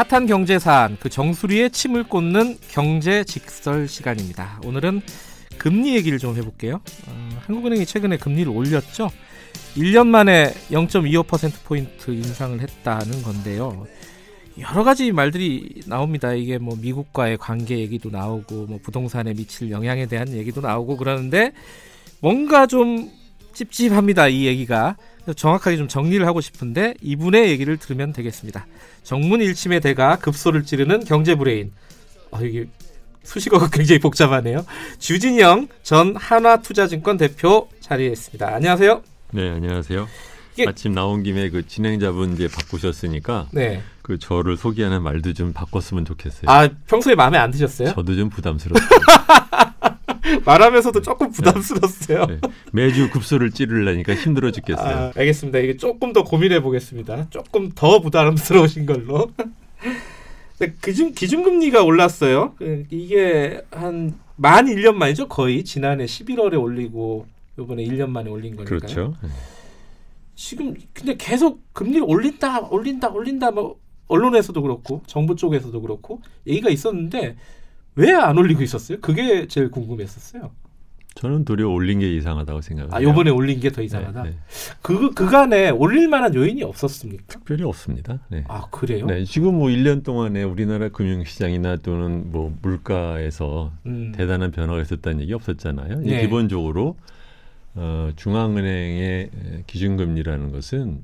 네, 핫한 경제 사안 그 정수리에 침을 꽂는 경제 직설 시간입니다. 오늘은 금리 얘기를 좀 해볼게요. 어, 한국은행이 최근에 금리를 올렸죠. 1년 만에 0.25% 포인트 인상을 했다는 건데요. 여러 가지 말들이 나옵니다. 이게 뭐 미국과의 관계 얘기도 나오고 뭐 부동산에 미칠 영향에 대한 얘기도 나오고 그러는데 뭔가 좀 찝찝합니다. 이 얘기가 정확하게 좀 정리를 하고 싶은데 이분의 얘기를 들으면 되겠습니다. 정문 일침의 대가 급소를 찌르는 경제 브레인. 아 이게 수식어가 굉장히 복잡하네요. 주진형 전 한화투자증권 대표 자리했습니다. 안녕하세요. 네, 안녕하세요. 이게... 마침 나온 김에 그 진행자분 이제 바꾸셨으니까 네. 그 저를 소개하는 말도 좀 바꿨으면 좋겠어요. 아 평소에 마음에 안 드셨어요? 저도 좀 부담스럽어요. 말하면서도 조금 부담스럽어요. 네. 매주 급소를 찌르려니까 힘들어 죽겠어요. 아, 알겠습니다. 이게 조금 더 고민해 보겠습니다. 조금 더 부담스러우신 걸로. 기준 기준금리가 올랐어요. 그 이게 한 만 1년 만이죠, 거의 지난해 11월에 올리고 이번에 1년 만에 올린 거니까. 그렇죠. 네. 지금 근데 계속 금리를 올린다, 올린다, 올린다 뭐 언론에서도 그렇고 정부 쪽에서도 그렇고 얘기가 있었는데 왜 안 올리고 있었어요? 그게 제일 궁금했었어요. 저는 도리어 올린 게 이상하다고 생각해요. 아, 요번에 올린 게 더 이상하다. 네, 네. 그 그간에 올릴 만한 요인이 없었습니까? 특별히 없습니다. 네. 아, 그래요? 네, 지금 뭐 1년 동안에 우리나라 금융 시장이나 또는 뭐 물가에서 음. 대단한 변화가 있었다는 얘기 없었잖아요. 네. 기본적으로 어, 중앙은행의 기준금리라는 것은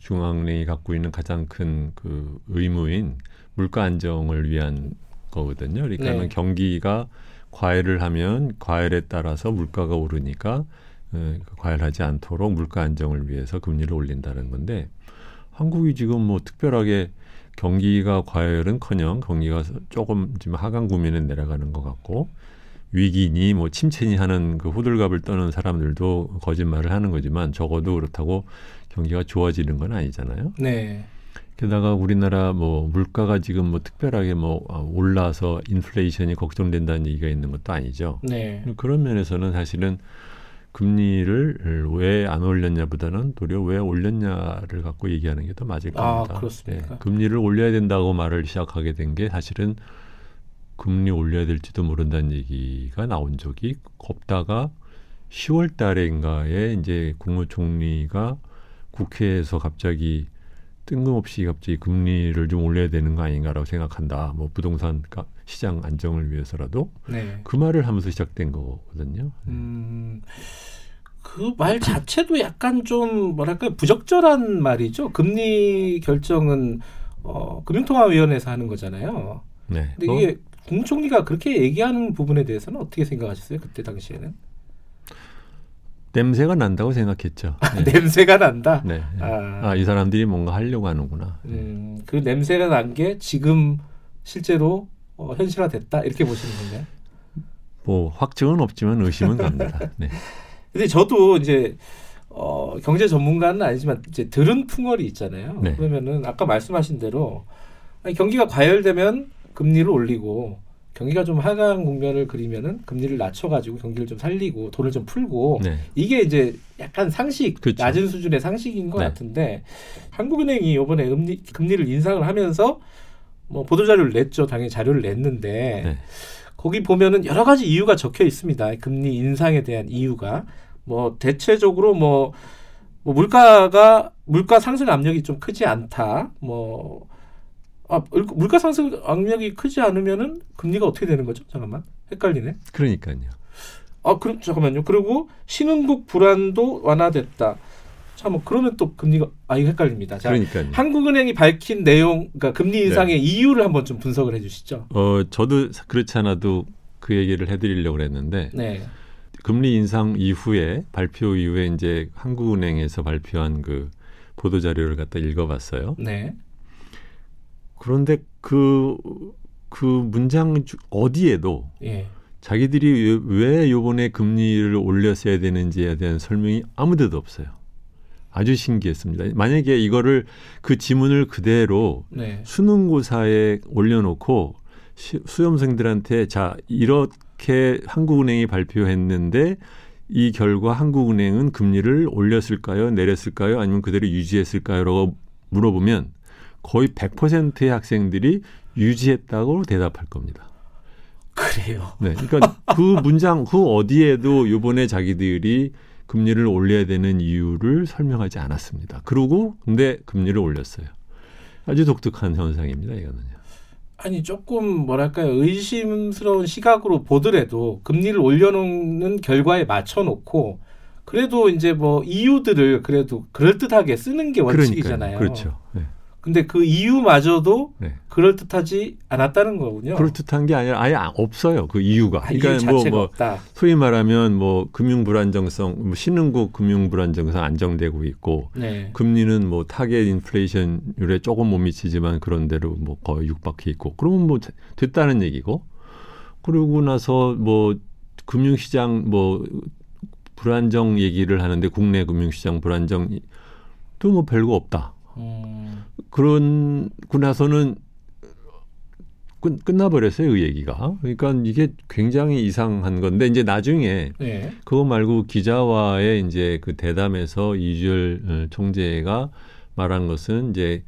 중앙은행이 갖고 있는 가장 큰 그 의무인 물가 안정을 위한 거거든요. 그러니까 네. 경기가 과열을 하면 과열에 따라서 물가가 오르니까 어, 과열하지 않도록 물가 안정을 위해서 금리를 올린다는 건데 한국이 지금 뭐 특별하게 경기가 과열은커녕 경기가 조금 지금 하강 구민에 내려가는 것 같고 위기니 뭐 침체니 하는 그 호들갑을 떠는 사람들도 거짓말을 하는 거지만 적어도 그렇다고 경기가 좋아지는 건 아니잖아요. 네. 게다가 우리나라 뭐 물가가 지금 뭐 특별하게 뭐 아, 올라서 인플레이션이 걱정된다는 얘기가 있는 것도 아니죠. 네. 그런 면에서는 사실은 금리를 왜 안 올렸냐보다는 도리어 왜 올렸냐를 갖고 얘기하는 게 더 맞을 아, 겁니다. 아, 그렇습니까? 네. 금리를 올려야 된다고 말을 시작하게 된 게 사실은 금리 올려야 될지도 모른다는 얘기가 나온 적이 없다가 10월 달인가에 이제 국무총리가 국회에서 갑자기 뜬금없이 갑자기 금리를 좀 올려야 되는 거 아닌가라고 생각한다. 뭐 부동산 시장 안정을 위해서라도 네. 그 말을 하면서 시작된 거거든요. 네. 음, 그 말 자체도 약간 좀 뭐랄까 부적절한 말이죠. 금리 결정은 어, 금융통화위원회에서 하는 거잖아요. 네. 근데 뭐, 이게 국무총리가 그렇게 얘기하는 부분에 대해서는 어떻게 생각하셨어요? 그때 당시에는? 냄새가 난다고 생각했죠. 네. 냄새가 난다. 네. 아. 아, 이 사람들이 뭔가 하려고 하는구나. 음, 그 냄새가 난 게 지금 실제로 어, 현실화됐다 이렇게 보시는 건가요? 뭐 확증은 없지만 의심은 갑니다. 네. 근데 저도 이제 어, 경제 전문가는 아니지만 이제 들은 풍월이 있잖아요. 네. 그러면은 아까 말씀하신 대로 아니, 경기가 과열되면 금리를 올리고 경기가 좀 하강 국면을 그리면은 금리를 낮춰가지고 경기를 좀 살리고 돈을 좀 풀고 네. 이게 이제 약간 상식 그렇죠. 낮은 수준의 상식인 것 네. 같은데 한국은행이 이번에 금리, 금리를 인상을 하면서 뭐 보도 자료를 냈죠 당연히 자료를 냈는데 네. 거기 보면은 여러 가지 이유가 적혀 있습니다 금리 인상에 대한 이유가 뭐 대체적으로 뭐, 뭐 물가가 물가 상승 압력이 좀 크지 않다 뭐 아, 물가 상승 악력이 크지 않으면은 금리가 어떻게 되는 거죠? 잠깐만. 헷갈리네. 그러니까요. 아, 그럼 잠깐만요. 그리고 신흥국 불안도 완화됐다. 자, 뭐 그러면 또 금리가 아 이거 헷갈립니다. 자, 그러니까요. 한국은행이 밝힌 내용, 그러니까 금리 인상의 네. 이유를 한번 좀 분석을 해주시죠. 어, 저도 그렇지 않아도 그 얘기를 해드리려고 했는데, 네. 금리 인상 이후에 발표 이후에 이제 한국은행에서 발표한 그 보도 자료를 갖다 읽어봤어요. 네. 그런데 그, 그 문장 어디에도 예. 자기들이 왜 요번에 금리를 올렸어야 되는지에 대한 설명이 아무 데도 없어요. 아주 신기했습니다. 만약에 이거를 그 지문을 그대로 네. 수능고사에 올려놓고 시, 수험생들한테 자 이렇게 한국은행이 발표했는데 이 결과 한국은행은 금리를 올렸을까요, 내렸을까요, 아니면 그대로 유지했을까요?라고 물어보면 거의 100%의 학생들이 유지했다고 대답할 겁니다. 그래요. 네. 그러니까 그 문장 그 어디에도 요번에 자기들이 금리를 올려야 되는 이유를 설명하지 않았습니다. 그러고 근데 금리를 올렸어요. 아주 독특한 현상입니다. 이거는요. 아니 조금 뭐랄까요 의심스러운 시각으로 보더라도 금리를 올려놓는 결과에 맞춰놓고 그래도 이제 뭐 이유들을 그래도 그럴듯하게 쓰는 게 원칙이잖아요. 그러니까요. 그렇죠. 네. 근데 그 이유마저도 네. 그럴 듯하지 않았다는 거군요. 그럴 듯한 게 아니라 아예 없어요. 그 이유가. 아, 그러니까 이유 뭐, 뭐 없다. 소위 말하면 뭐 금융 불안정성, 뭐 신흥국 금융 불안정성 안정되고 있고 네. 금리는 뭐 타겟 인플레이션율에 조금 못 미치지만 그런 대로 뭐 거의 육박해 있고 그러면 뭐 됐다는 얘기고 그러고 나서 뭐 금융시장 뭐 불안정 얘기를 하는데 국내 금융시장 불안정 또 뭐 별거 없다. 음. 그런고 나서는 끝, 끝나버렸어요, 그 얘기가. 그러니까 이게 굉장히 이상한 건데, 이제 나중에 네. 그거 말고 기자와의 이제 그 대담에서 이주열 어, 총재가 말한 것은 이제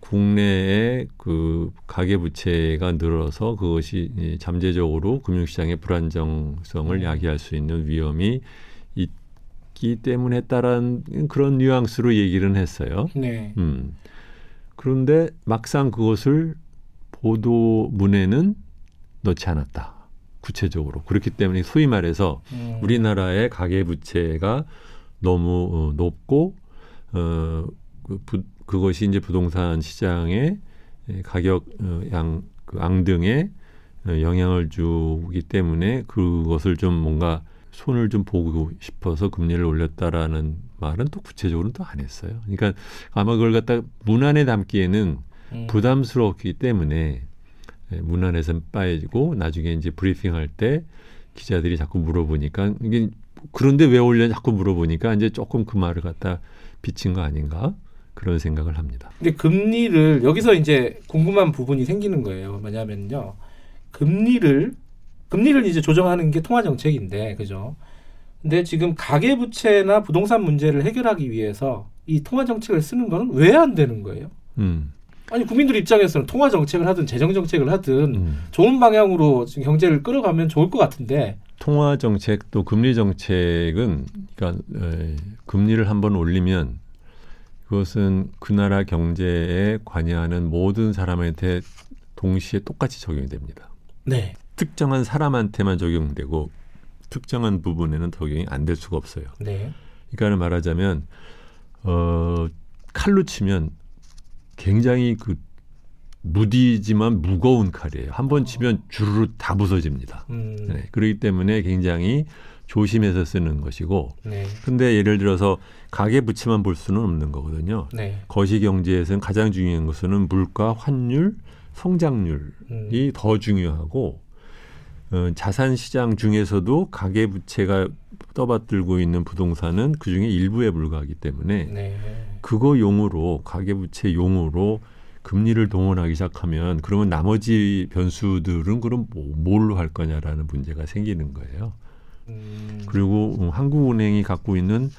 국내의 그 가계부채가 늘어서 그것이 잠재적으로 금융시장의 불안정성을 음. 야기할 수 있는 위험이 있기 때문에 했다라는 그런 뉘앙스로 얘기를 했어요. 네. 음. 그런데 막상 그것을 보도문에는 넣지 않았다. 구체적으로. 그렇기 때문에 소위 말해서 음. 우리나라의 가계부채가 너무 어, 높고 어, 그 부, 그것이 이제 부동산 시장의 가격 어, 양, 그 앙등에 어, 영향을 주기 때문에 그것을 좀 뭔가 손을 좀 보고 싶어서 금리를 올렸다라는 말은 또 구체적으로는 또 안 했어요. 그러니까 아마 그걸 갖다 문안에 담기에는 음. 부담스럽기 때문에 예, 문안에서 빠지고 나중에 이제 브리핑할 때 기자들이 자꾸 물어보니까 이게 그런데 왜 올려 자꾸 물어보니까 이제 조금 그 말을 갖다 비친 거 아닌가 그런 생각을 합니다. 근데 금리를 여기서 이제 궁금한 부분이 생기는 거예요. 뭐냐면요. 금리를 금리를 이제 조정하는 게 통화 정책인데 그죠? 근데 지금 가계 부채나 부동산 문제를 해결하기 위해서 이 통화 정책을 쓰는 거는 왜 안 되는 거예요? 음. 아니 국민들 입장에서는 통화 정책을 하든 재정 정책을 하든 음. 좋은 방향으로 지금 경제를 끌어가면 좋을 것 같은데 통화 정책 또 금리 정책은 그러니까 에, 금리를 한번 올리면 그것은 그 나라 경제에 관여하는 모든 사람한테 동시에 똑같이 적용이 됩니다. 네. 특정한 사람한테만 적용되고 특정한 부분에는 적용이 안 될 수가 없어요. 네. 그러니까 말하자면 어, 칼로 치면 굉장히 그 무디지만 무거운 칼이에요. 한 번 치면 주르르 다 부서집니다. 음. 네, 그렇기 때문에 굉장히 조심해서 쓰는 것이고. 네. 근데 예를 들어서 가계 부채만 볼 수는 없는 거거든요. 네. 거시 경제에서는 가장 중요한 것은 물가, 환율, 성장률이 음. 더 중요하고 어, 자산 시장 중에서도 가계 부채가 떠받들고 있는 부동산은 그 중에 일부에 불과하기 때문에 네. 그거 용으로 가계 부채 용으로 금리를 동원하기 시작하면 그러면 나머지 변수들은 그럼 뭐, 뭘로 할 거냐라는 문제가 생기는 거예요. 음. 그리고 음, 한국은행이 갖고 있는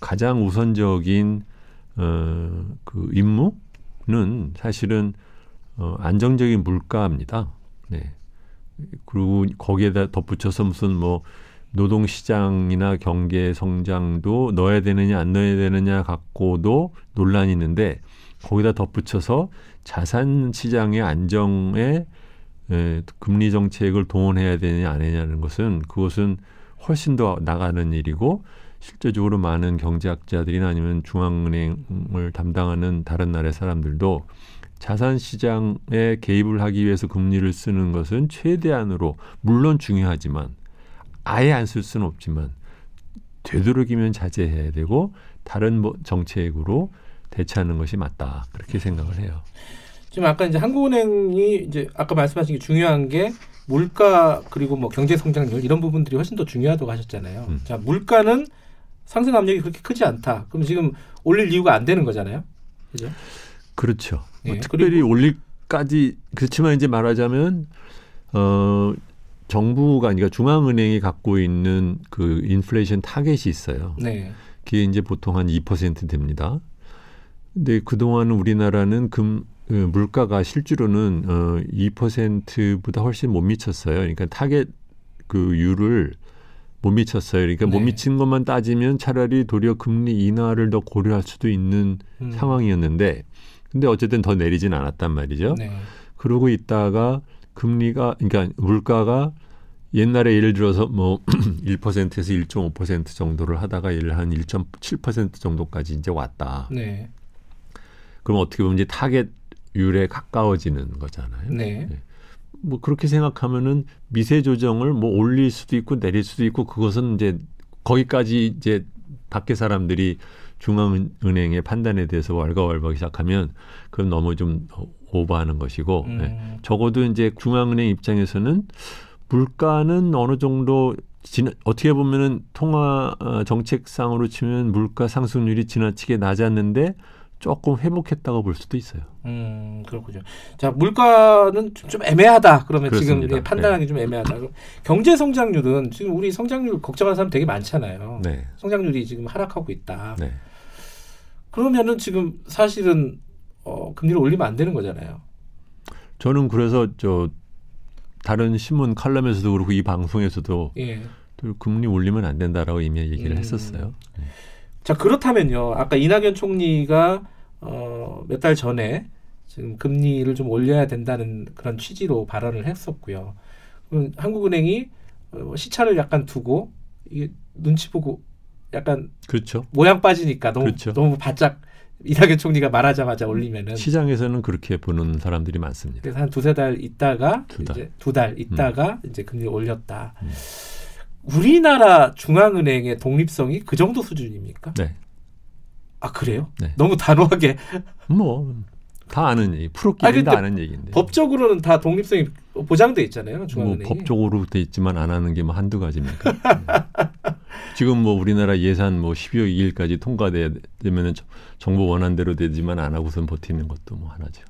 가장 우선적인 어, 그 임무는 사실은 어, 안정적인 물가입니다. 네. 그리고 거기에다 덧붙여서 무슨 뭐 노동 시장이나 경제 성장도 넣어야 되느냐 안 넣어야 되느냐 갖고도 논란이 있는데 거기다 덧붙여서 자산 시장의 안정에 에, 금리 정책을 동원해야 되느냐 안 되느냐는 것은 그것은 훨씬 더 나가는 일이고 실제적으로 많은 경제학자들이나 아니면 중앙은행을 담당하는 다른 나라의 사람들도 자산 시장에 개입을 하기 위해서 금리를 쓰는 것은 최대한으로 물론 중요하지만 아예 안 쓸 수는 없지만 되도록이면 자제해야 되고 다른 뭐 정책으로 대처하는 것이 맞다 그렇게 생각을 해요. 지금 아까 이제 한국은행이 이제 아까 말씀하신 게 중요한 게 물가 그리고 뭐 경제 성장률 이런 부분들이 훨씬 더 중요하다고 하셨잖아요. 음. 자 물가는 상승 압력이 그렇게 크지 않다. 그럼 지금 올릴 이유가 안 되는 거잖아요. 그죠? 그렇죠. 뭐 예, 특별히 올릴까지 그렇지만 이제 말하자면 어 정부가 그러니까 중앙은행이 갖고 있는 그 인플레이션 타겟이 있어요. 네. 그게 이제 보통 한 2% 됩니다. 근데 그동안 우리나라는 금 그 물가가 실제로는 어, 2%보다 훨씬 못 미쳤어요. 그러니까 타겟 그 율을 못 미쳤어요. 그러니까 네. 못 미친 것만 따지면 차라리 도리어 금리 인하를 더 고려할 수도 있는 음. 상황이었는데 근데 어쨌든 더 내리진 않았단 말이죠. 네. 그러고 있다가 금리가 그러니까 물가가 옛날에 예를 들어서 뭐 1%에서 1.5% 정도를 하다가 예를 한 1.7% 정도까지 이제 왔다. 네. 그럼 어떻게 보면 이제 타겟율에 가까워지는 거잖아요. 네. 네. 뭐 그렇게 생각하면은 미세 조정을 뭐 올릴 수도 있고 내릴 수도 있고 그것은 이제 거기까지 이제 밖에 사람들이 중앙은행의 판단에 대해서 왈가왈부하기 시작하면 그건 너무 좀 오버하는 것이고 음. 네. 적어도 이제 중앙은행 입장에서는 물가는 어느 정도 지나, 어떻게 보면은 통화 어, 정책상으로 치면 물가 상승률이 지나치게 낮았는데 조금 회복했다고 볼 수도 있어요. 음 그렇군요. 자 물가는 좀, 좀 애매하다. 그러면 그렇습니다. 지금 판단하기 네. 좀 애매하다. 경제 성장률은 지금 우리 성장률 걱정하는 사람 되게 많잖아요. 네. 성장률이 지금 하락하고 있다. 네. 그러면은 지금 사실은 어, 금리를 올리면 안 되는 거잖아요. 저는 그래서 저 다른 신문 칼럼에서도 그렇고 이 방송에서도 예. 금리 올리면 안 된다라고 이미 얘기를 음. 했었어요. 네. 자 그렇다면요. 아까 이낙연 총리가 어, 몇 달 전에 지금 금리를 좀 올려야 된다는 그런 취지로 발언을 했었고요. 한국은행이 어, 시차를 약간 두고 이게 눈치 보고 약간 그렇죠. 모양 빠지니까 너무 그렇죠. 너무 바짝 이낙연 총리가 말하자마자 올리면은 시장에서는 그렇게 보는 사람들이 많습니다. 그래서 한 두세 달 있다가 두 달. 이제 두 달 있다가 음. 이제 금리 올렸다. 음. 우리나라 중앙은행의 독립성이 그 정도 수준입니까? 네. 아 그래요? 네. 너무 단호하게 뭐 다 아는 얘기, 프로끼리 다 아는 얘기인데. 법적으로는 다 독립성이 보장돼 있잖아요, 중앙은행이. 뭐 법적으로 돼 있지만 안 하는 게 뭐 한두 가지입니까? 지금 뭐 우리나라 예산 뭐 12월 2일까지 통과되면은 정부 원한대로 되지만 안 하고선 버티는 것도 뭐 하나죠.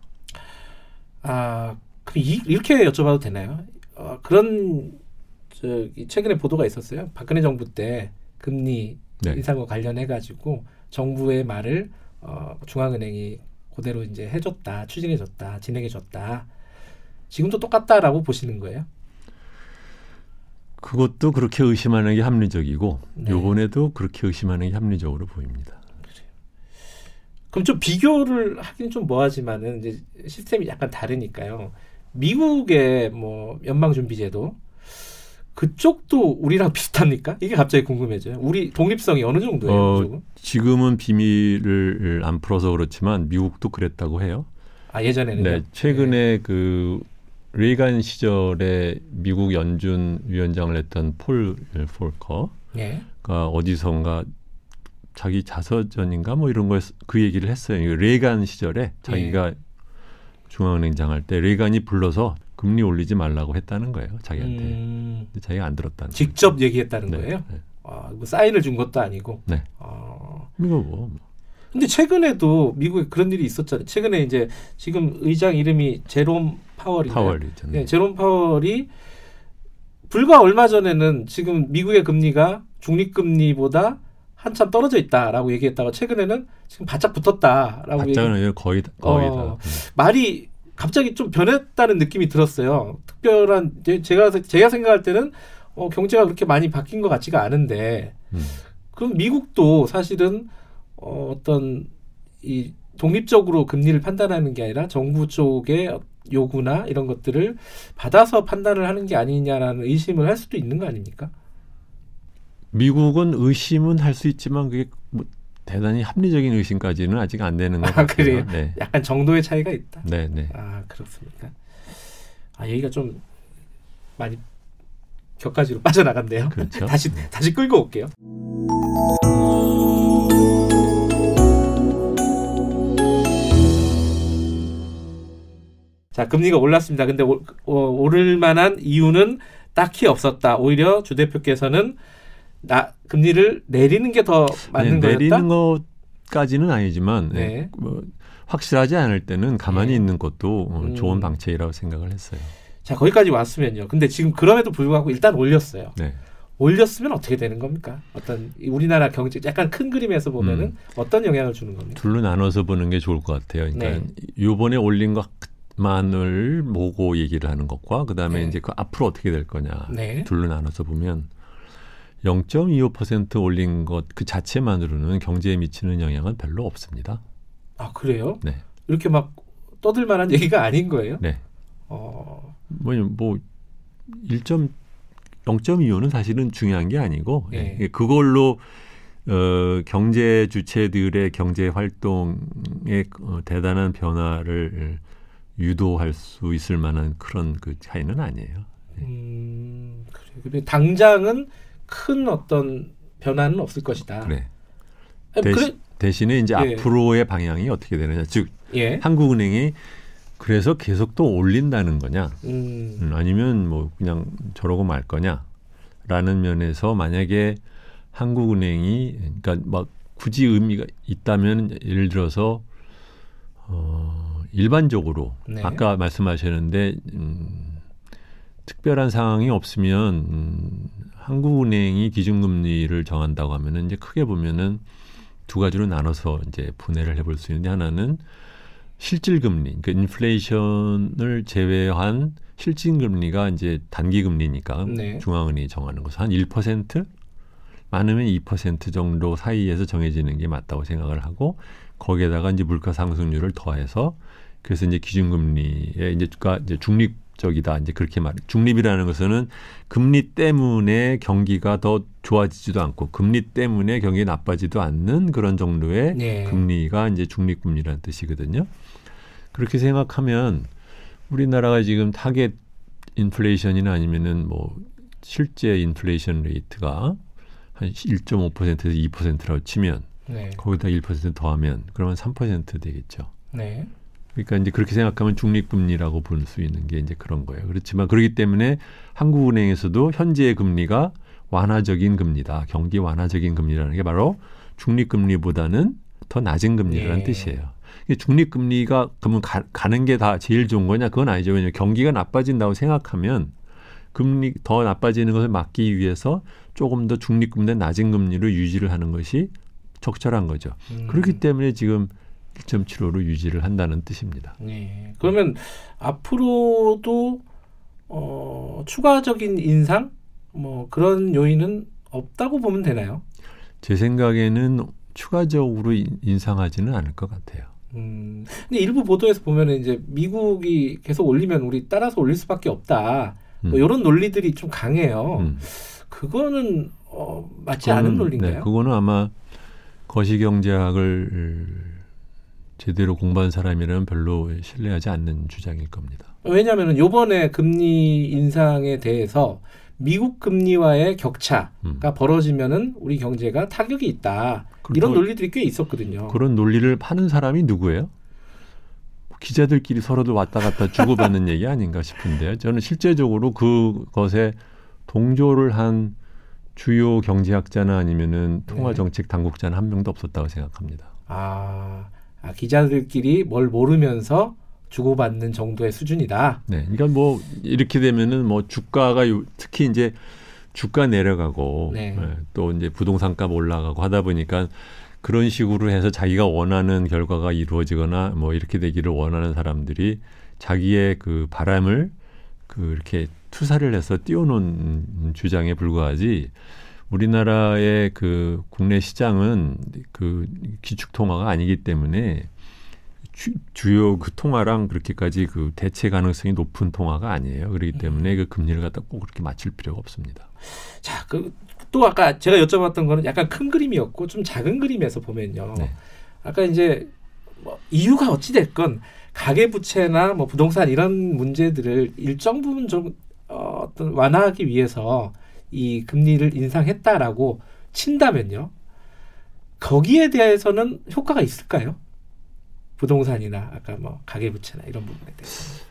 아, 그 이, 이렇게 여쭤봐도 되나요? 어, 그런 저 최근에 보도가 있었어요. 박근혜 정부 때 금리 네. 인상과 관련해 가지고 정부의 말을 어, 중앙은행이 그대로 이제 해줬다, 추진해줬다, 진행해줬다. 지금도 똑같다라고 보시는 거예요? 그것도 그렇게 의심하는 게 합리적이고 네. 요번에도 그렇게 의심하는 게 합리적으로 보입니다. 그럼 좀 비교를 하긴 좀 뭐하지만은 이제 시스템이 약간 다르니까요. 미국의 뭐 연방준비제도 그쪽도 우리랑 비슷합니까? 이게 갑자기 궁금해져요. 우리 독립성이 어느 정도예요? 어, 지금은 비밀을 안 풀어서 그렇지만 미국도 그랬다고 해요. 아 예전에는 네, 최근에 네. 그 레이간 시절에 미국 연준 위원장을 했던 폴 폴커가 네. 어디선가 자기 자서전인가 뭐 이런 거그 얘기를 했어요. 레이간 시절에 자기가 네. 중앙은행장 할 때 레이간이 불러서 금리 올리지 말라고 했다는 거예요. 자기한테. 음. 자기가 안 들었다는 직접 거예요. 얘기했다는 네, 거예요? 네. 아, 뭐 사인을 준 것도 아니고. 네. 아. 이거 뭐. 근데 최근에도 미국에 그런 일이 있었잖아요. 최근에 이제 지금 의장 이름이 제롬 파월이 파월이죠. 네, 제롬 파월이 불과 얼마 전에는 지금 미국의 금리가 중립금리보다 한참 떨어져 있다라고 얘기했다가 최근에는 지금 바짝 붙었다라고 바짝은 얘기... 거의 거의 어, 다. 말이 갑자기 좀 변했다는 느낌이 들었어요. 특별한 제가 제가 생각할 때는 어, 경제가 그렇게 많이 바뀐 것 같지가 않은데 음. 그럼 미국도 사실은 어, 어떤 이 독립적으로 금리를 판단하는 게 아니라 정부 쪽의 요구나 이런 것들을 받아서 판단을 하는 게 아니냐라는 의심을 할 수도 있는 거 아닙니까? 미국은 의심은 할 수 있지만 그게 뭐 대단히 합리적인 의심까지는 아직 안 되는 것 아, 같아요. 그래요? 네. 약간 정도의 차이가 있다. 네, 네. 아 그렇습니까? 아 얘기가 좀 많이 격가지로 빠져나간대요. 그렇죠? 다시 네. 다시 끌고 올게요. 자 금리가 올랐습니다. 근데 오, 오, 오를 만한 이유는 딱히 없었다. 오히려 주 대표께서는 나 금리를 내리는 게 더 맞는 네, 내리는 것까지는 아니지만 네. 네. 뭐 확실하지 않을 때는 가만히 네. 있는 것도 어, 음. 좋은 방책이라고 생각을 했어요. 자 거기까지 왔으면요. 근데 지금 그럼에도 불구하고 일단 올렸어요. 네. 올렸으면 어떻게 되는 겁니까? 어떤 우리나라 경제 약간 큰 그림에서 보면은 음. 어떤 영향을 주는 겁니까? 둘로 나눠서 보는 게 좋을 것 같아요. 그러니까 네. 요번에 올린 것 만을 보고 얘기를 하는 것과 그다음에 네. 이제 그 앞으로 어떻게 될 거냐 네. 둘로 나눠서 보면 0.25% 올린 것 그 자체만으로는 경제에 미치는 영향은 별로 없습니다. 아 그래요? 네. 이렇게 막 떠들 만한 얘기가 아닌 거예요? 네. 어. 뭐뭐 뭐 0.25는 사실은 중요한 게 아니고 네. 예. 그걸로 어, 경제 주체들의 경제 활동에 어, 대단한 변화를 유도할 수 있을 만한 그런 그 차이는 아니에요. 네. 음, 그래. 당장은 큰 어떤 변화는 없을 것이다. 그래. 대신, 그래. 대신에 이제 예. 앞으로의 방향이 어떻게 되느냐. 즉 예. 한국은행이 그래서 계속 또 올린다는 거냐, 음. 음. 아니면 뭐 그냥 저러고 말 거냐라는 면에서 만약에 한국은행이 그러니까 막 굳이 의미가 있다면 예를 들어서 어 일반적으로 네. 아까 말씀하셨는데 음, 특별한 상황이 없으면 음, 한국은행이 기준금리를 정한다고 하면은 이제 크게 보면은 두 가지로 나눠서 이제 분해를 해볼 수 있는데 하나는 실질금리, 그러니까 인플레이션을 제외한 실질금리가 이제 단기금리니까 네. 중앙은행이 정하는 것은 한 1%? 많으면 2% 정도 사이에서 정해지는 게 맞다고 생각을 하고 거기에다가 이제 물가 상승률을 더해서 그래서 이제 기준금리에 이제 이제 중립 적이다 이제 그렇게 말 중립이라는 것은 금리 때문에 경기가 더 좋아지지도 않고 금리 때문에 경기가 나빠지도 않는 그런 정도의 네. 금리가 이제 중립금리라는 뜻이거든요. 그렇게 생각하면 우리나라가 지금 타겟 인플레이션이나 아니면은 뭐 실제 인플레이션 rate가 한 1.5%에서 2%라고 치면 네. 거기다 1% 더하면 그러면 3% 되겠죠. 네. 그러니까 이제 그렇게 생각하면 중립금리라고 볼 수 있는 게 이제 그런 거예요. 그렇지만 그렇기 때문에 한국은행에서도 현재의 금리가 완화적인 금리다. 경기 완화적인 금리라는 게 바로 중립금리보다는 더 낮은 금리라는 네. 뜻이에요. 중립금리가 그러면 가, 가는 게 다 제일 좋은 거냐? 그건 아니죠. 왜냐하면 경기가 나빠진다고 생각하면 금리 더 나빠지는 것을 막기 위해서 조금 더 중립금리 낮은 금리로 유지를 하는 것이 적절한 거죠. 음. 그렇기 때문에 지금 1.75로 유지를 한다는 뜻입니다. 네. 그러면 앞으로도 어, 추가적인 인상 뭐 그런 요인은 없다고 보면 되나요? 제 생각에는 추가적으로 인상하지는 않을 것 같아요. 음, 근데 일부 보도에서 보면은 이제 미국이 계속 올리면 우리 따라서 올릴 수밖에 없다. 뭐 음. 뭐 이런 논리들이 좀 강해요. 음. 그거는 어, 맞지 그거는, 않은 논리인가요? 네, 그거는 아마 거시경제학을 제대로 공부한 사람이라면 별로 신뢰하지 않는 주장일 겁니다. 왜냐하면 요번에 금리 인상에 대해서 미국 금리와의 격차가 음. 벌어지면은 우리 경제가 타격이 있다. 이런 논리들이 꽤 있었거든요. 그런 논리를 파는 사람이 누구예요? 기자들끼리 서로도 왔다 갔다 주고받는 얘기 아닌가 싶은데요. 저는 실제적으로 그것에 동조를 한 주요 경제학자나 아니면은 통화정책 네. 당국자는 한 명도 없었다고 생각합니다. 아, 아 기자들끼리 뭘 모르면서 주고받는 정도의 수준이다. 네, 그러니까 뭐 이렇게 되면은 뭐 주가가 요, 특히 이제 주가 내려가고 네. 네, 또 이제 부동산 값 올라가고 하다 보니까 그런 식으로 해서 자기가 원하는 결과가 이루어지거나 뭐 이렇게 되기를 원하는 사람들이 자기의 그 바람을 그 이렇게 투사를 해서 띄워놓은 주장에 불과하지 우리나라의 그 국내 시장은 그 기축 통화가 아니기 때문에 주, 요그 통화랑 그렇게까지 그 대체 가능성이 높은 통화가 아니에요. 그렇기 때문에 그 금리를 갖다 꼭 그렇게 맞출 필요가 없습니다. 자, 그 또 아까 제가 여쭤봤던 거는 약간 큰 그림이었고 좀 작은 그림에서 보면요. 네. 아까 이제 뭐 이유가 어찌 됐건 가계 부채나 뭐 부동산 이런 문제들을 일정 부분 좀 어, 어떤 완화하기 위해서 이 금리를 인상했다라고 친다면요. 거기에 대해서는 효과가 있을까요? 부동산이나 아까 뭐 가계부채나 이런 부분에 대해서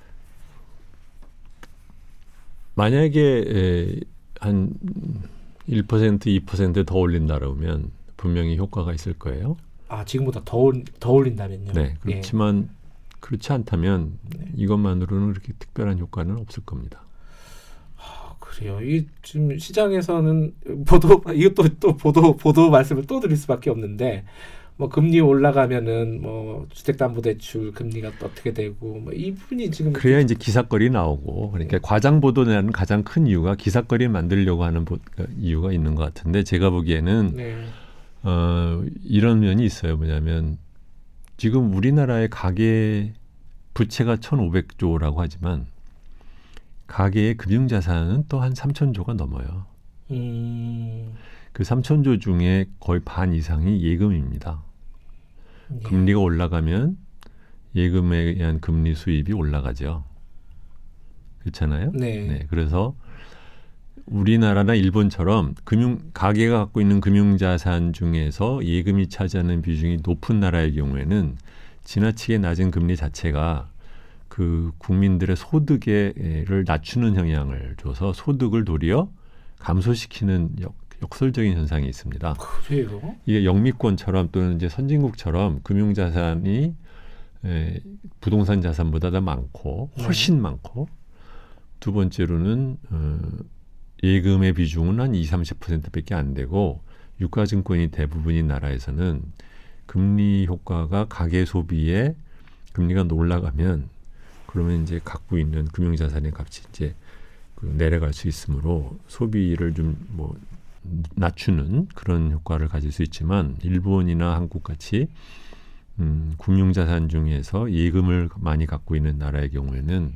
만약에 한 1% 2%더 올린다라면 분명히 효과가 있을 거예요. 아 지금보다 더, 더 올린다면요. 네 예. 그렇지만 예. 그렇지 않다면 네. 이것만으로는 그렇게 특별한 효과는 없을 겁니다. 아, 그래요. 이 지금 시장에서는 보도 이것도 또 보도 보도 말씀을 또 드릴 수밖에 없는데 뭐 금리 올라가면은 뭐 주택담보대출 금리가 또 어떻게 되고 뭐이 부분이 지금 그래야 이제 기사거리 나오고 그러니까 네. 과장 보도 내는 가장 큰 이유가 기사거리 만들려고 하는 보, 그 이유가 있는 것 같은데 제가 보기에는 네. 어, 이런 면이 있어요. 뭐냐면 지금 우리나라의 가계 부채가 1,500조라고 하지만 가계의 금융 자산은 또 한 3천조가 넘어요. 음. 그 3천조 중에 거의 반 이상이 예금입니다. 네. 금리가 올라가면 예금에 의한 금리 수입이 올라가죠. 그렇잖아요. 네. 네. 그래서 우리나라나 일본처럼 금융 가계가 갖고 있는 금융 자산 중에서 예금이 차지하는 비중이 높은 나라의 경우에는 지나치게 낮은 금리 자체가 그 국민들의 소득에를 낮추는 영향을 줘서 소득을 도리어 감소시키는 역, 역설적인 현상이 있습니다. 그래요? 이게 영미권처럼 또는 이제 선진국처럼 금융 자산이 에, 부동산 자산보다 더 많고 네. 훨씬 네. 많고 두 번째로는 어, 예금의 비중은 한 2, 30%밖에 안 되고 유가증권이 대부분인 나라에서는 금리 효과가 가계 소비에 금리가 올라가면 그러면 이제 갖고 있는 금융자산의 값이 이제 그 내려갈 수 있으므로 소비를 좀 뭐 낮추는 그런 효과를 가질 수 있지만 일본이나 한국 같이 음, 금융자산 중에서 예금을 많이 갖고 있는 나라의 경우에는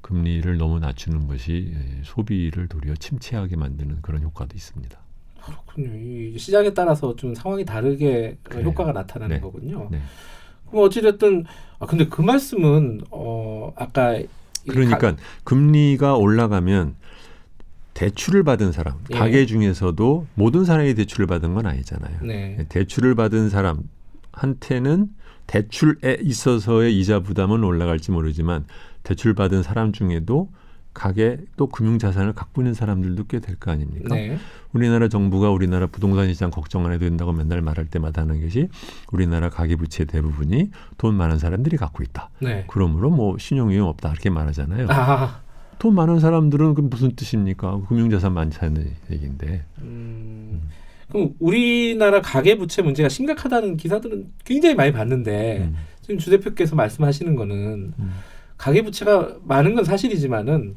금리를 너무 낮추는 것이 예, 소비를 도리어 침체하게 만드는 그런 효과도 있습니다. 그렇군요. 이 시장에 따라서 좀 상황이 다르게 그래요. 효과가 나타나는 네. 거군요. 네. 그럼 어찌됐든 아 근데 그 말씀은 어 아까 그러니까 가, 금리가 올라가면 대출을 받은 사람 예. 가계 중에서도 모든 사람이 대출을 받은 건 아니잖아요. 네. 대출을 받은 사람한테는 대출에 있어서의 이자 부담은 올라갈지 모르지만 대출 받은 사람 중에도 가계 또 금융 자산을 갖고 있는 사람들도 꽤 될 거 아닙니까? 네. 우리나라 정부가 우리나라 부동산 시장 걱정 안 해도 된다고 맨날 말할 때마다 하는 것이 우리나라 가계 부채 대부분이 돈 많은 사람들이 갖고 있다. 네. 그러므로 뭐 신용 위험 없다 이렇게 말하잖아요. 아. 돈 많은 사람들은 그 무슨 뜻입니까? 금융 자산 많다는 얘기인데. 음. 그럼 우리나라 가계 부채 문제가 심각하다는 기사들은 굉장히 많이 봤는데 음. 지금 주 대표께서 말씀하시는 거는 음. 가계부채가 많은 건 사실이지만은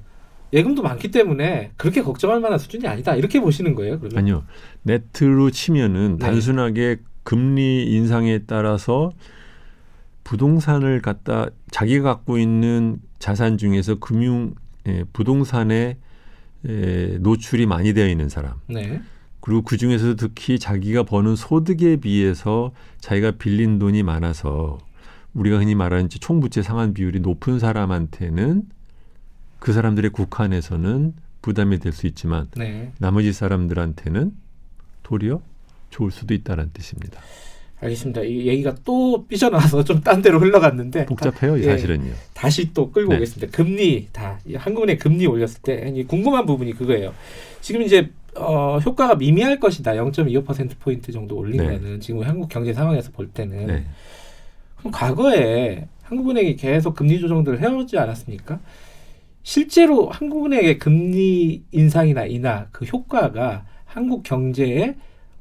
예금도 많기 때문에 그렇게 걱정할 만한 수준이 아니다. 이렇게 보시는 거예요, 그러면? 아니요. 네트로 치면은 네. 단순하게 금리 인상에 따라서 부동산을 갖다 자기가 갖고 있는 자산 중에서 금융 예, 부동산에 예, 노출이 많이 되어 있는 사람. 네. 그리고 그 중에서도 특히 자기가 버는 소득에 비해서 자기가 빌린 돈이 많아서 우리가 흔히 말하는 총부채 상환 비율이 높은 사람한테는 그 사람들의 국한에서는 부담이 될 수 있지만 네. 나머지 사람들한테는 도리어 좋을 수도 있다는 뜻입니다. 알겠습니다. 이 얘기가 또 삐져나와서 좀 딴 데로 흘러갔는데 복잡해요, 다, 사실은요. 예, 다시 또 끌고 네. 오겠습니다. 금리 다 한국은행 금리 올렸을 때 궁금한 부분이 그거예요. 지금 이제 어, 효과가 미미할 것이다. 0.25% 포인트 정도 올리면은 네. 지금 한국 경제 상황에서 볼 때는 네. 과거에 한국은행이 계속 금리 조정들을 해오지 않았습니까? 실제로 한국은행의 금리 인상이나 인하 그 효과가 한국 경제에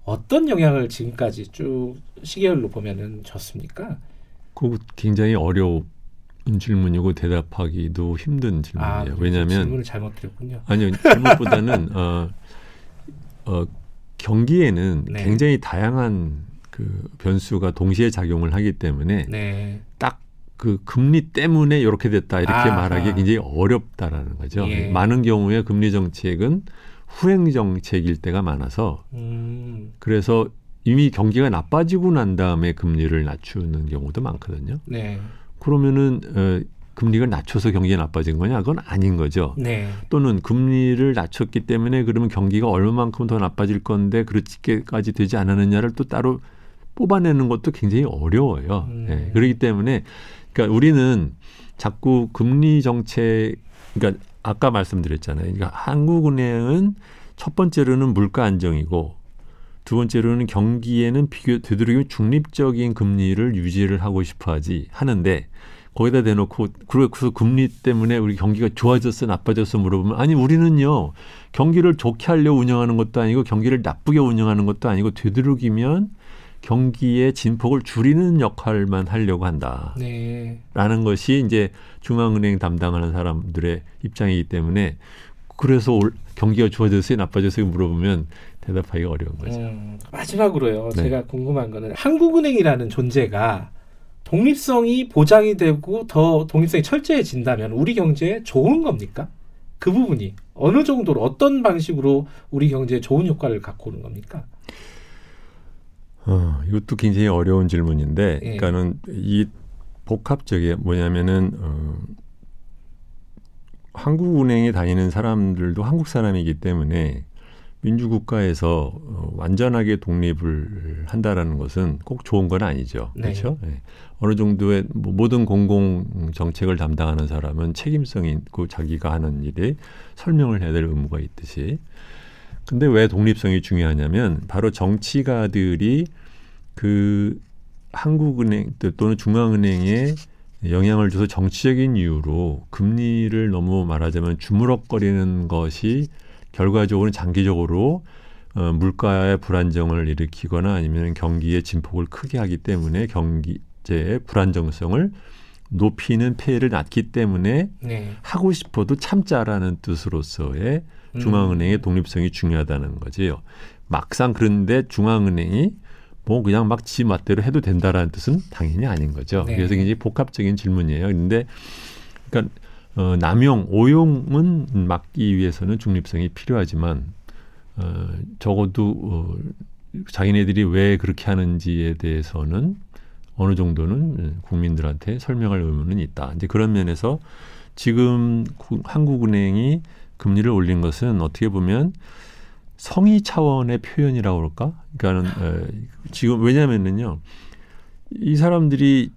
어떤 영향을 지금까지 쭉 시계열로 보면은 줬습니까? 그 굉장히 어려운 질문이고 대답하기도 힘든 질문이에요. 아, 왜냐하면 질문을 잘못 드렸군요. 아니요, 질문보다는 어, 어, 경기에는 네. 굉장히 다양한 그 변수가 동시에 작용을 하기 때문에 네. 딱그 금리 때문에 이렇게 됐다 이렇게 아 말하기 굉장히 어렵다라는 거죠. 예. 많은 경우에 금리 정책은 후행 정책일 때가 많아서 음. 그래서 이미 경기가 나빠지고 난 다음에 금리를 낮추는 경우도 많거든요. 네. 그러면은 어, 금리가 낮춰서 경기가 나빠진 거냐? 그건 아닌 거죠. 네. 또는 금리를 낮췄기 때문에 그러면 경기가 얼마만큼 더 나빠질 건데 그렇게까지 되지 않았느냐를 또 따로 뽑아내는 것도 굉장히 어려워요. 음. 네. 그렇기 때문에 그러니까 우리는 자꾸 금리 정책 그러니까 아까 말씀드렸잖아요. 그러니까 한국은행은 첫 번째로는 물가 안정이고 두 번째로는 경기에는 비교 되도록이면 중립적인 금리를 유지를 하고 싶어 하지 하는데 거기다 대놓고 그래서 금리 때문에 우리 경기가 좋아졌어 나빠졌어 물어보면 아니 우리는요 경기를 좋게 하려 운영하는 것도 아니고 경기를 나쁘게 운영하는 것도 아니고 되도록이면 경기의 진폭을 줄이는 역할만 하려고 한다. 네. 라는 것이 이제 중앙은행 담당하는 사람들의 입장이기 때문에 그래서 올, 경기가 좋아졌어요, 나빠졌어요 물어보면 대답하기가 어려운 거죠. 음, 마지막으로요. 네. 제가 궁금한 거는 한국은행이라는 존재가 독립성이 보장이 되고 더 독립성이 철저해진다면 우리 경제에 좋은 겁니까? 그 부분이 어느 정도로 어떤 방식으로 우리 경제에 좋은 효과를 갖고 오는 겁니까? 어, 이것도 굉장히 어려운 질문인데, 예. 그러니까는 이 복합적이 뭐냐면은 어, 한국은행에 다니는 사람들도 한국 사람이기 때문에 민주국가에서 어, 완전하게 독립을 한다라는 것은 꼭 좋은 건 아니죠. 네. 그렇죠? 네. 어느 정도의 뭐 모든 공공 정책을 담당하는 사람은 책임성이 있고 자기가 하는 일에 설명을 해야 될 의무가 있듯이. 근데 왜 독립성이 중요하냐면 바로 정치가들이 그 한국은행 또는 중앙은행에 영향을 줘서 정치적인 이유로 금리를 너무 말하자면 주무럭거리는 것이 결과적으로는 장기적으로 어, 물가의 불안정을 일으키거나 아니면 경기의 진폭을 크게 하기 때문에 경기제의 불안정성을 높이는 폐해를 낳기 때문에 네. 하고 싶어도 참자라는 뜻으로서의 음. 중앙은행의 독립성이 중요하다는 거지요. 막상 그런데 중앙은행이 뭐 그냥 막 지 맛대로 해도 된다라는 뜻은 당연히 아닌 거죠. 네. 그래서 굉장히 복합적인 질문이에요. 근데 그러니까 어, 남용, 오용은 막기 위해서는 중립성이 필요하지만 어, 적어도 어, 자기네들이 왜 그렇게 하는지에 대해서는 어느 정도는 국민들한테 설명할 의무는 있다. 이제 그런 면에서 지금 구, 한국은행이 금리를 올린 것은 어떻게 보면 성의 차원의 표현이라고 그럴까? 그러니까는 에, 지금 왜냐면은요. 이 사람들이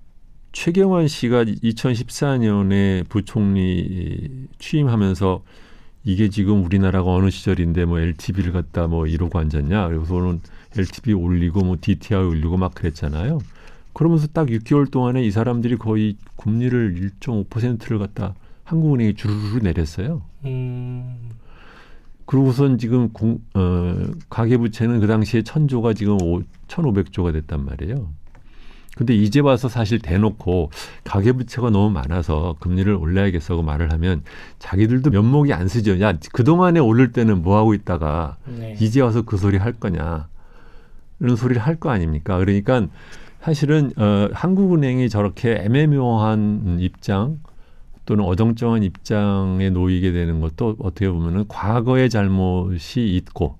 최경환 씨가 2014년에 부총리 취임하면서 이게 지금 우리나라가 어느 시절인데 뭐 LTV를 갖다 뭐 이러고 앉았냐. 그래서는 LTV 올리고 뭐 DTI 올리고 막 그랬잖아요. 그러면서 딱 6개월 동안에 이 사람들이 거의 금리를 1.5%를 갖다 한국은행이 주르르 내렸어요. 음. 그러고선 지금 공, 어, 가계부채는 그 당시에 천조가 지금 오, 1,500조가 됐단 말이에요. 근데 이제 와서 사실 대놓고 가계부채가 너무 많아서 금리를 올려야겠어고 말을 하면 자기들도 면목이 안 쓰죠. 야, 그동안에 오를 때는 뭐 하고 있다가 네. 이제 와서 그 소리 할 거냐. 이런 소리를 할 거 아닙니까? 그러니까 사실은 어, 한국은행이 저렇게 애매모호한 입장 또는 어정쩡한 입장에 놓이게 되는 것도 어떻게 보면은 과거의 잘못이 있고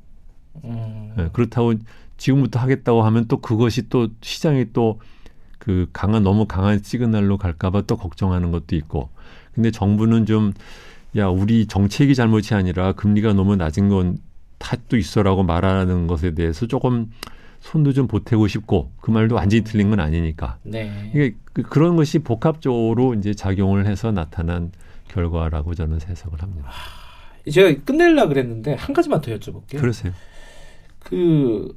음. 네, 그렇다고 지금부터 하겠다고 하면 또 그것이 또 시장이 또 그 강한 너무 강한 시그널로 갈까봐 또 걱정하는 것도 있고 근데 정부는 좀 야 우리 정책이 잘못이 아니라 금리가 너무 낮은 건 탓도 있어라고 말하는 것에 대해서 조금 손도 좀 보태고 싶고 그 말도 완전히 틀린 건 아니니까. 네. 이게 그, 그런 것이 복합적으로 이제 작용을 해서 나타난 결과라고 저는 해석을 합니다. 하, 제가 끝낼라 그랬는데 한 가지만 더 여쭤볼게요. 그러세요. 그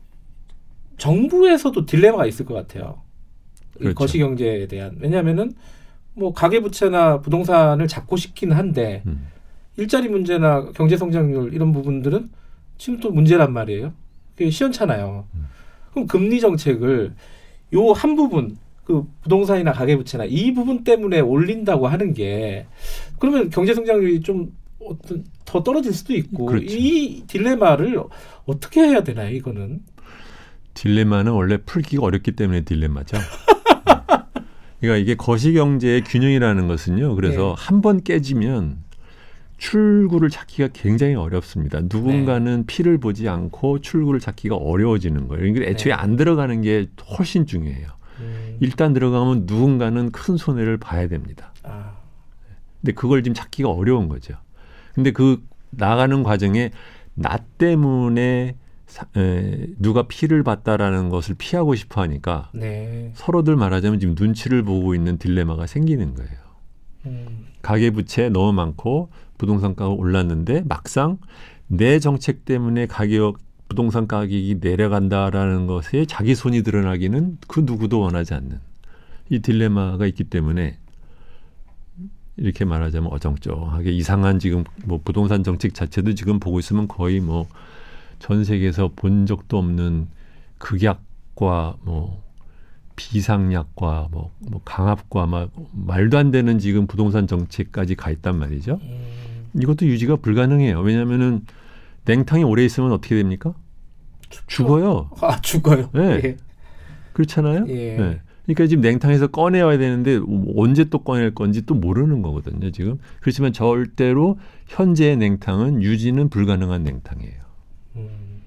정부에서도 딜레마가 있을 것 같아요. 그렇죠. 거시 경제에 대한 왜냐하면은 뭐 가계 부채나 부동산을 잡고 싶긴 한데 음. 일자리 문제나 경제 성장률 이런 부분들은 지금 또 문제란 말이에요. 그게 시원찮아요. 음. 그럼 금리 정책을 요 한 부분 그 부동산이나 가계부채나 이 부분 때문에 올린다고 하는 게 그러면 경제 성장률이 좀 어떤 더 떨어질 수도 있고 그렇죠. 이 딜레마를 어떻게 해야 되나요? 이거는 딜레마는 원래 풀기가 어렵기 때문에 딜레마죠. 그러니까 이게 거시경제의 균형이라는 것은요. 그래서 네. 한번 깨지면 출구를 찾기가 굉장히 어렵습니다. 누군가는 네. 피를 보지 않고 출구를 찾기가 어려워지는 거예요. 그러니까 애초에 네. 안 들어가는 게 훨씬 중요해요. 음. 일단 들어가면 누군가는 큰 손해를 봐야 됩니다. 아. 근데 그걸 지금 찾기가 어려운 거죠. 근데 그 나가는 과정에 나 때문에 사, 에, 누가 피를 봤다라는 것을 피하고 싶어 하니까 네. 서로들 말하자면 지금 눈치를 보고 있는 딜레마가 생기는 거예요. 음. 가계부채 너무 많고 부동산 가가 올랐는데 막상 내 정책 때문에 가격 부동산 가격이 내려간다라는 것에 자기 손이 드러나기는 그 누구도 원하지 않는 이 딜레마가 있기 때문에 이렇게 말하자면 어정쩡하게 이상한 지금 뭐 부동산 정책 자체도 지금 보고 있으면 거의 뭐 전 세계에서 본 적도 없는 극약과 뭐 비상약과 뭐, 뭐 강압과 막 말도 안 되는 지금 부동산 정책까지 가 있단 말이죠. 음. 이것도 유지가 불가능해요. 왜냐하면은 냉탕이 오래 있으면 어떻게 됩니까? 죽어요. 아 죽어요. 네. 예. 그렇잖아요. 예. 네. 그러니까 지금 냉탕에서 꺼내와야 되는데 언제 또 꺼낼 건지 또 모르는 거거든요. 지금 그렇지만 절대로 현재의 냉탕은 유지는 불가능한 냉탕이에요. 음,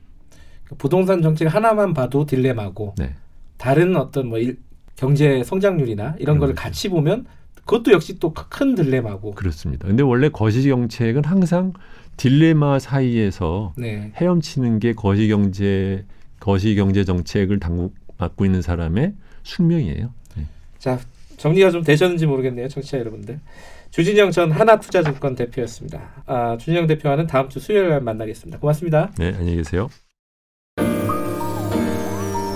부동산 정책 하나만 봐도 딜레마고 네. 다른 어떤 뭐 일, 경제 성장률이나 이런 음, 거를 그렇죠. 같이 보면 그것도 역시 또 큰 딜레마고. 그렇습니다. 근데 원래 거시 정책은 항상 딜레마 사이에서 네. 헤엄치는 게 거시 경제 거시 경제 정책을 당국 맡고 있는 사람의 숙명이에요. 네. 자 정리가 좀 되셨는지 모르겠네요, 청취자 여러분들. 주진영 전 하나투자증권 대표였습니다. 아, 주진영 대표와는 다음 주 수요일 날 만나겠습니다. 고맙습니다. 네, 안녕히 계세요.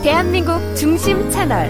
대한민국 중심 채널